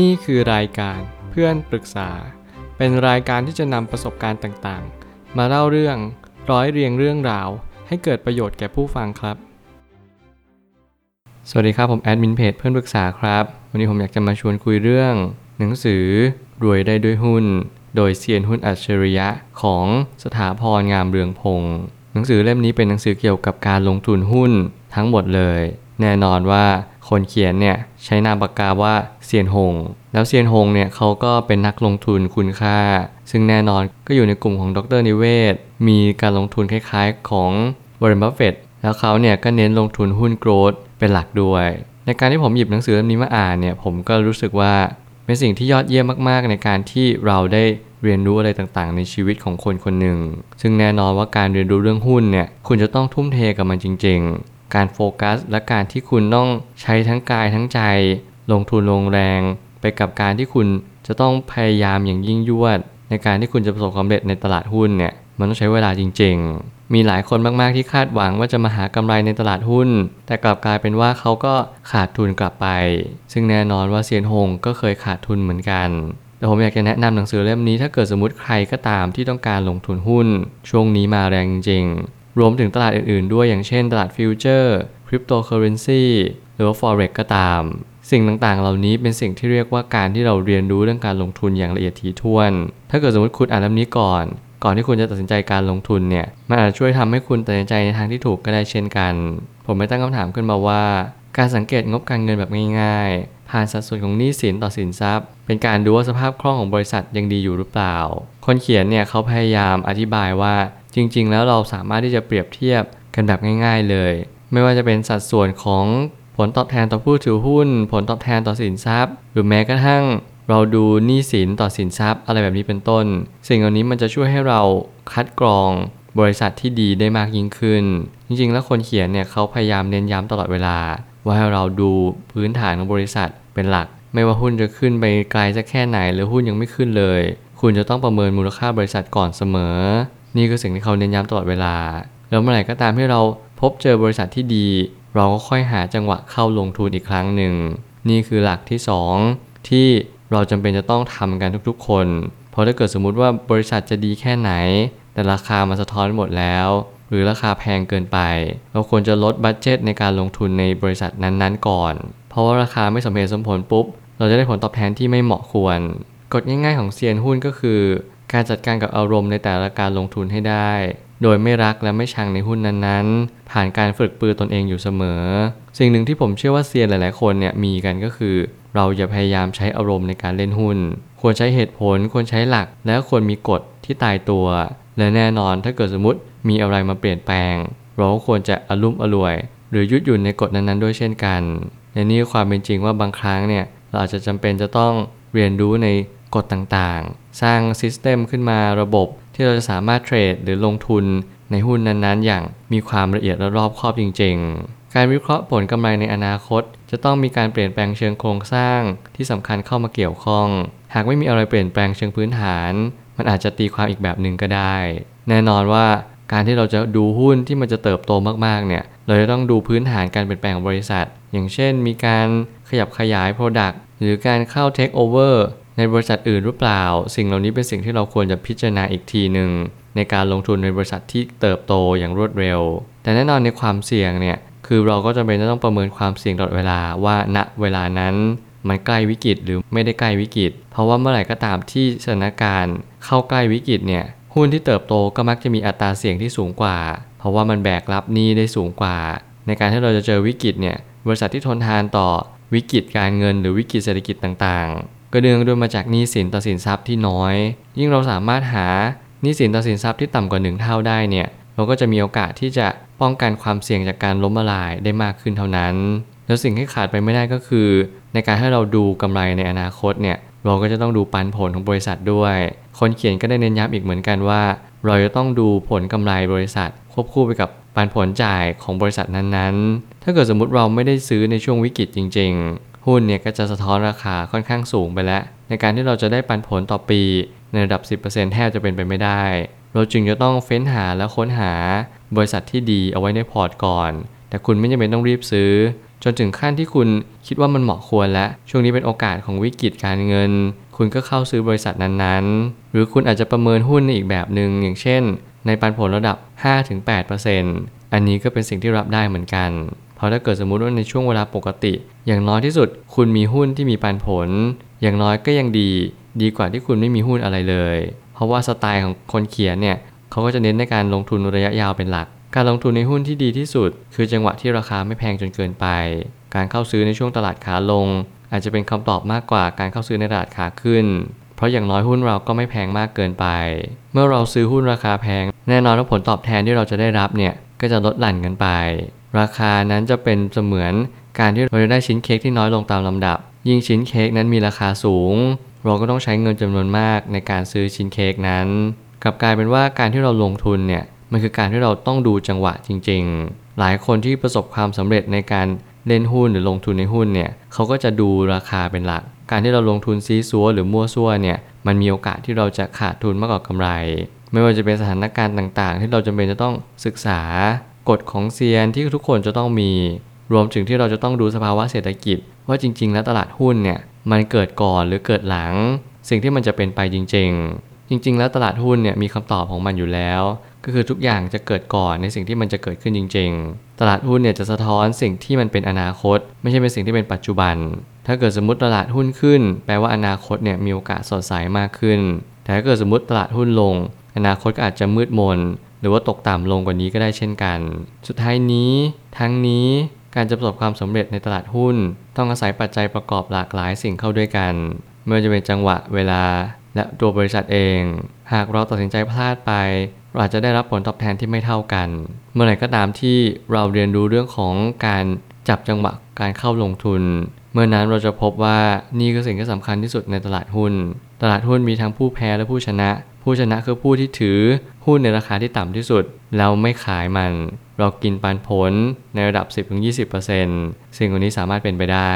นี่คือรายการเพื่อนปรึกษา เป็นรายการที่จะนำประสบการณ์ต่างๆ มาเล่าเรื่องร้อยเรียงเรื่องราว ให้เกิดประโยชน์แก่ผู้ฟังครับ สวัสดีครับผมแอดมินเพจเพื่อนปรึกษาครับ วันนี้ผมอยากจะมาชวนคุยเรื่อง หนังสือ รวยได้ด้วยหุ้น โดยเซียนหุ้นอัจฉริยะของสถาพรงามเรืองพงศ์หนังสือเล่มนี้เป็นหนังสือเกี่ยวกับการลงทุนหุ้นทั้งหมดเลย แน่นอนว่าคนเขียนเนี่ยใช้นามปากกาว่าเซียนหง แล้วเซียนหงเนี่ยเขาก็เป็นนักลงทุนคุณค่า ซึ่งแน่นอนก็อยู่ในกลุ่มของดร.นิเวศน์ มีการลงทุนคล้ายๆของวอร์เรนบัฟเฟตต์แล้วเขาเนี่ยก็เน้นลงทุนหุ้น growth เป็นหลักด้วย ในการที่ผมหยิบหนังสือเล่มนี้มาอ่านเนี่ยผมก็รู้สึกว่าเป็นสิ่งที่ยอดเยี่ยมมากๆ ในการที่เราได้เรียนรู้อะไรต่างๆ ในชีวิตของคนคนหนึ่ง ซึ่งแน่นอนว่าการเรียนรู้เรื่องหุ้นเนี่ยคุณจะต้องทุ่มเทกับมันจริง การโฟกัส และการที่คุณต้องใช้ทั้งกายทั้งใจ ลงทุนลงแรง ไปกับการที่คุณจะต้องพยายามอย่างยิ่งยวด ในการที่คุณจะประสบความสำเร็จในตลาดหุ้นเนี่ยมันต้องใช้เวลาจริง ๆ มีหลายคนมากๆที่คาดหวังว่าจะมาหากำไรในตลาดหุ้น แต่กลับกลายเป็นว่าเขาก็ขาดทุนกลับไป ซึ่งแน่นอนว่าเซียนหงก็เคยขาดทุนเหมือนกันแต่ผมอยากจะแนะนำหนังสือเล่มนี้ถ้าเกิดสมมติใครก็ตามที่ต้องการลงทุนหุ้น ช่วงนี้มาแรงจริง รวมถึงตลาดอื่นๆ ด้วยอย่างเช่นตลาดฟิวเจอร์คริปโตเคอเรนซีหรือว่า forex ก็ตาม สิ่งต่างๆ เหล่านี้เป็นสิ่งที่เรียกว่าการที่เราเรียนรู้เรื่องการลงทุนอย่างละเอียดถี่ถ้วน ถ้าเกิดสมมติคุณอ่านเล่มนี้ก่อน ก่อนที่คุณจะตัดสินใจการลงทุนเนี่ยมันอาจจะช่วยทำให้คุณตัดสินใจในทางที่ถูกก็ได้เช่นกัน ผมไม่ตั้งคำถามขึ้นมาว่า การสังเกตงบการเงินแบบง่ายๆ ผ่านสัดส่วนของหนี้สินต่อสินทรัพย์ เป็นการดูว่าสภาพคล่องของบริษัทยังดีอยู่หรือเปล่า คนเขียนเนี่ยเขาพยายามอธิบายว่าจริง ๆ แล้วเราสามารถที่จะเปรียบเทียบกันแบบง่าย ๆ เลย ไม่ว่าจะเป็นสัดส่วนของผลตอบแทนต่อผู้ถือหุ้น ผลตอบแทนต่อสินทรัพย์ หรือแม้กระทั่งเราดูหนี้สินต่อสินทรัพย์ อะไรแบบนี้เป็นต้น สิ่งเหล่านี้มันจะช่วยให้เราคัดกรองบริษัทที่ดีได้มากยิ่งขึ้น จริงๆ แล้วคนเขียนเนี่ยเขาพยายามเน้นย้ำตลอดเวลา ว่าให้เราดูพื้นฐานของบริษัท เป็นหลัก ไม่ว่าหุ้นจะขึ้นไปไกลจะแค่ไหน หรือหุ้นยังไม่ขึ้นเลย คุณจะต้องประเมินมูลค่าบริษัทก่อนเสมอ นี่คือสิ่งที่เขาเน้นย้ำตลอดเวลา แล้วเมื่อไหร่ก็ตามที่เราพบเจอบริษัทที่ดี เราก็ค่อยหาจังหวะเข้าลงทุนอีกครั้งหนึ่ง นี่คือหลักที่ 2 ที่เราจำเป็นจะต้องทำกันทุกๆ คน เพราะถ้าเกิดสมมุติว่าบริษัทจะดีแค่ไหน แต่ราคามันสะท้อนหมดแล้ว หรือราคาแพงเกินไป เราควรจะลดบัตเจตในการลงทุนในบริษัทนั้นๆ ก่อน เพราะว่าราคาไม่สมเหตุสมผลปุ๊บ เราจะได้ผลตอบแทนที่ไม่เหมาะควร กฎง่ายๆของเซียนหุ้นก็คือ การจัดการกับอารมณ์ในแต่ละการลงทุนให้ได้ โดยไม่รักและไม่ชังในหุ้นนั้นๆ ผ่านการฝึกปือตนเองอยู่เสมอ สิ่งหนึ่งที่ผมเชื่อว่าเซียนหลายๆ คนเนี่ยมีกันก็คือ เราอย่าพยายามใช้อารมณ์ในการเล่นหุ้น ควรใช้เหตุผล ควรใช้หลัก และควรมีกฎที่ตายตัว และแน่นอนถ้าเกิดสมมติมีอะไรมาเปลี่ยนแปลง เราก็ควรจะอารมณ์อรวย หรือยุดหยุ่นในกฎนั้นๆด้วยเช่นกันและนี่ความเป็นจริงว่าบางครั้งเนี่ยเราอาจจะจำเป็นจะต้องเรียนรู้ในกฎต่างๆ สร้างซิสเต็มขึ้นมาระบบที่เราจะสามารถเทรดหรือลงทุนในหุ้นนั้นๆ อย่างมีความละเอียดและรอบคอบจริง ๆ การวิเคราะห์ผลกำไรในอนาคต จะต้องมีการเปลี่ยนแปลงเชิงโครงสร้างที่สำคัญเข้ามาเกี่ยวข้อง หากไม่มีอะไรเปลี่ยนแปลงเชิงพื้นฐาน มันอาจจะตีความอีกแบบหนึ่งก็ได้ แน่นอนว่าการที่เราจะดูหุ้นที่มันจะเติบโตมากๆเนี่ย เราจะต้องดูพื้นฐานการเปลี่ยนแปลงของบริษัท อย่างเช่น มีการขยับขยาย Product หรือการเข้า Take Over ในบริษัทอื่นหรือเปล่า สิ่งเหล่านี้เป็นสิ่งที่เราควรจะพิจารณาอีกทีหนึ่งในการลงทุนในบริษัทที่เติบโตอย่างรวดเร็ว แต่แน่นอนในความเสี่ยงเนี่ยคือเราก็จำเป็นจะต้องประเมินความเสี่ยงตลอดเวลาว่าณเวลานั้นมันใกล้วิกฤตหรือไม่ได้ใกล้วิกฤต เพราะว่าเมื่อไหร่ก็ตามที่สถานการณ์เข้าใกล้วิกฤตเนี่ยหุ้นที่เติบโตก็มักจะมีอัตราเสี่ยงที่สูงกว่า เพราะว่ามันแบกรับหนี้ได้สูงกว่า ในการที่เราจะเจอวิกฤตเนี่ยบริษัทที่ทนทานต่อวิกฤตการเงิน หรือวิกฤตเศรษฐกิจต่างๆ ก็เนื่องด้วยมาจากหนี้สินต่อสินทรัพย์ที่น้อย ยิ่งเราสามารถหาหนี้สินต่อสินทรัพย์ที่ต่ำกว่า1เท่าได้เนี่ยเราก็จะมีโอกาสที่จะป้องกันความเสี่ยงจากการล้มละลายได้มากขึ้นเท่านั้น แล้วสิ่งที่ขาดไปไม่ได้ก็คือ ในการให้เราดูกำไรในอนาคตเนี่ย เราก็จะต้องดูปันผลของบริษัทด้วย คนเขียนก็ได้เน้นย้ำอีกเหมือนกันว่า เราจะต้องดูผลกำไรบริษัท ควบคู่ไปกับปันผลจ่ายของบริษัทนั้นๆ ถ้าเกิดสมมติเราไม่ได้ซื้อในช่วงวิกฤตจริง ๆ หุ้นเนี่ยก็จะสะท้อนราคาค่อนข้างสูงไปแล้ว ในการที่เราจะได้ปันผลต่อปี ในระดับ 10%แทบจะเป็นไปไม่ได้ เราจึงจะต้องเฟ้นหาและค้นหาบริษัทที่ดีเอาไว้ในพอร์ตก่อน แต่คุณไม่จำเป็นต้องรีบซื้อ จนถึงขั้นที่คุณคิดว่ามันเหมาะควรแล้วช่วงนี้เป็นโอกาสของวิกฤตการเงิน คุณก็เข้าซื้อบริษัทนั้นๆ หรือคุณอาจจะประเมินหุ้นในอีกแบบหนึ่งอย่างเช่น ในปันผลระดับ 5-8%อันนี้ก็เป็นสิ่งที่รับได้เหมือนกัน เพราะถ้าเกิดสมมุติว่าในช่วงเวลาปกติ อย่างน้อยที่สุด คุณมีหุ้นที่มีปันผล อย่างน้อยก็ยังดี ดีกว่าที่คุณไม่มีหุ้นอะไรเลย เพราะว่าสไตล์ของคนเขียนเนี่ยเขาก็จะเน้นในการลงทุนระยะยาวเป็นหลัก การลงทุนในหุ้นที่ดีที่สุด คือจังหวะที่ราคาไม่แพงจนเกินไป การเข้าซื้อในช่วงตลาดขาลง อาจจะเป็นคำตอบมากกว่าการเข้าซื้อในตลาดขาขึ้น เพราะอย่างน้อยหุ้นเราก็ไม่แพงมากเกินไป เมื่อเราซื้อหุ้นราคาแพง แน่นอนว่าผลตอบแทนที่เราจะได้รับเนี่ยก็จะลดหลั่นกันไป ราคานั้นจะเป็นเสมือนการที่เราจะได้ชิ้นเค้กที่น้อยลงตามลำดับ ยิ่งชิ้นเค้กนั้นมีราคาสูง เราก็ต้องใช้เงินจำนวนมากในการซื้อชิ้นเค้กนั้นกลับกลายเป็นว่าการที่เราลงทุนเนี่ย มันคือการที่เราต้องดูจังหวะจริง ๆ หลายคนที่ประสบความสำเร็จในการเล่นหุ้นหรือลงทุนในหุ้นเนี่ยเขาก็จะดูราคาเป็นหลัก การที่เราลงทุนซีซัวหรือมั่วซั่วเนี่ยมันมีโอกาสที่เราจะขาดทุนมากกว่ากำไร ไม่ว่าจะเป็นสถานการณ์ต่างๆ ที่เราจำเป็นจะต้องศึกษากฎของเซียนที่ทุกคนจะต้องมี รวมถึงที่เราจะต้องดูสภาวะเศรษฐกิจ ว่าจริง ๆ แล้วตลาดหุ้นเนี่ยมันเกิดก่อนหรือเกิดหลัง สิ่งที่มันจะเป็นไปจริง ๆ จริง ๆ แล้วตลาดหุ้นเนี่ยมีคำตอบของมันอยู่แล้ว ก็คือทุกอย่างจะเกิดก่อนในสิ่งที่มันจะเกิดขึ้นจริง ๆ ตลาดหุ้นเนี่ยจะสะท้อนสิ่งที่มันเป็นอนาคต ไม่ใช่เป็นสิ่งที่เป็นปัจจุบัน ถ้าเกิดสมมติตลาดหุ้นขึ้น แปลว่าอนาคตเนี่ยมีโอกาสสดใสมากขึ้น แต่ถ้าเกิดสมมติตลาดหุ้นลง อนาคตก็อาจจะมืดมน หรือว่าตกต่ำลงกว่านี้ก็ได้เช่นกัน สุดท้ายนี้ ทั้งนี้การจะประสบความสำเร็จในตลาดหุ้น ต้องอาศัยปัจจัยประกอบหลากหลายสิ่งเข้าด้วยกันไม่ว่าจะเป็นจังหวะเวลา และตัวบริษัทเอง หากเราตัดสินใจพลาดไป เราอาจจะได้รับผลตอบแทนที่ไม่เท่ากัน เมื่อไหร่ก็ตามที่เราเรียนรู้เรื่องของการจับจังหวะการเข้าลงทุน เมื่อนั้นเราจะพบว่านี่คือสิ่งที่สำคัญที่สุดในตลาดหุ้น ตลาดหุ้นมีทั้งผู้แพ้และผู้ชนะ ผู้ชนะคือผู้ที่ถือหุ้นในราคาที่ต่ำที่สุดแล้วไม่ขายมัน เรากินปันผลในระดับ 10-20%สิ่งเหล่านี้สามารถเป็นไปได้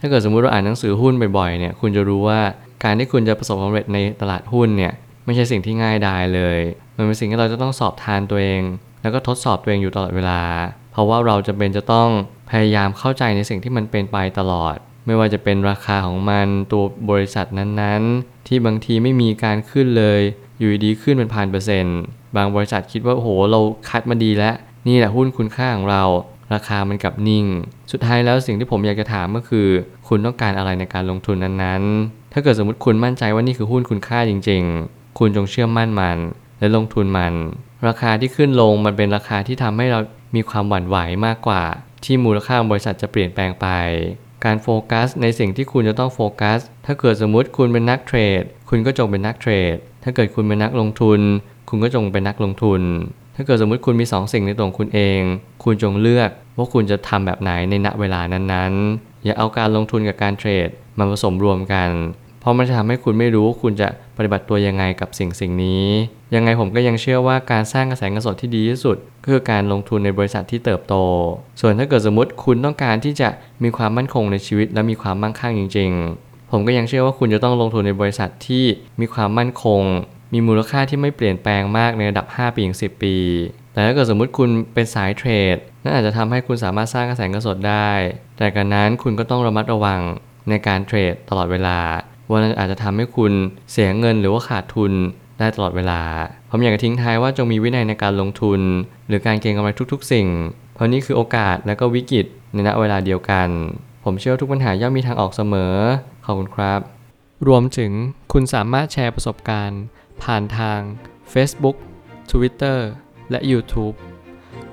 ถ้าเกิดสมมุติเราอ่านหนังสือหุ้นบ่อยๆเนี่ยคุณจะรู้ว่า การที่คุณจะประสบความสำเร็จในตลาดหุ้นเนี่ยไม่ใช่สิ่งที่ง่ายดายเลย มันเป็นสิ่งที่เราจะต้องสอบทานตัวเอง แล้วก็ทดสอบตัวเองอยู่ตลอดเวลา เพราะว่าเราจะเป็นจะต้องพยายามเข้าใจในสิ่งที่มันเป็นไปตลอด ไม่ว่าจะเป็นราคาของมันตัวบริษัทนั้นๆ ที่บางทีไม่มีการขึ้นเลย อยู่ดีขึ้นเป็นพันเปอร์เซ็นต์บางบริษัทคิดว่าโอ้โหเราคัดมาดีแล้ว นี่แหละหุ้นคุณค่าของเรา ราคามันกลับนิ่ง สุดท้ายแล้วสิ่งที่ผมอยากจะถามก็คือ คุณต้องการอะไรในการลงทุนนั้นๆ ถ้าเกิดสมมติคุณมั่นใจว่านี่คือหุ้นคุณค่าจริง ๆ คุณจงเชื่อมั่นมัน และลงทุนมัน ราคาที่ขึ้นลงมันเป็นราคาที่ทำให้เรามีความหวั่นไหวมากกว่า ที่มูลค่าของบริษัทจะเปลี่ยนแปลงไป การโฟกัสในสิ่งที่คุณจะต้องโฟกัส ถ้าเกิดสมมติคุณเป็นนักเทรด คุณก็จงเป็นนักเทรด ถ้าเกิดคุณเป็นนักลงทุน คุณก็จงเป็นนักลงทุน ถ้าเกิดสมมติคุณมี2สสิ่งในตัวของคุณเอง คุณจงเลือกว่าคุณจะทำแบบไหนในณเวลานั้นๆ อย่าเอาการลงทุนกับการเทรดมาผสมรวมกัน เพราะมันจะทำให้คุณไม่รู้ว่าคุณจะปฏิบัติตัวยังไงกับสิ่งสิ่งนี้ ยังไงผมก็ยังเชื่อว่าการสร้างกระแสเงินสดที่ดีที่สุดคือการลงทุนในบริษัทที่เติบโต ส่วนถ้าเกิดสมมติคุณต้องการที่จะมีความมั่นคงในชีวิต และมีความมั่งคั่งจริง ๆ ผมก็ยังเชื่อว่าคุณจะต้องลงทุนในบริษัทที่มีความมั่นคง มีมูลค่าที่ไม่เปลี่ยนแปลงมากในระดับ 5 ปีถึง10 ปี แต่ถ้าเกิดสมมติคุณเป็นสายเทรด นั่นอาจจะทำให้คุณสามารถสร้างกระแสเงินสดได้ แต่การนั้นคุณก็ต้องระมัดระวังในการเทรดตลอดเวลา ว่านั้นอาจจะทำให้คุณเสียเงินหรือว่าขาดทุนได้ตลอดเวลา ผมอยากจะทิ้งท้ายว่าจงมีวินัยในการลงทุน หรือการเก็งกำไรทุกๆ สิ่ง เพราะนี่คือโอกาสและก็วิกฤตในณเวลาเดียวกัน ผมเชื่อทุกปัญหาย่อมมีทางออกเสมอ ขอบคุณครับ รวมถึงคุณสามารถแชร์ประสบการณ์ ผ่านทาง Facebook Twitter และ YouTube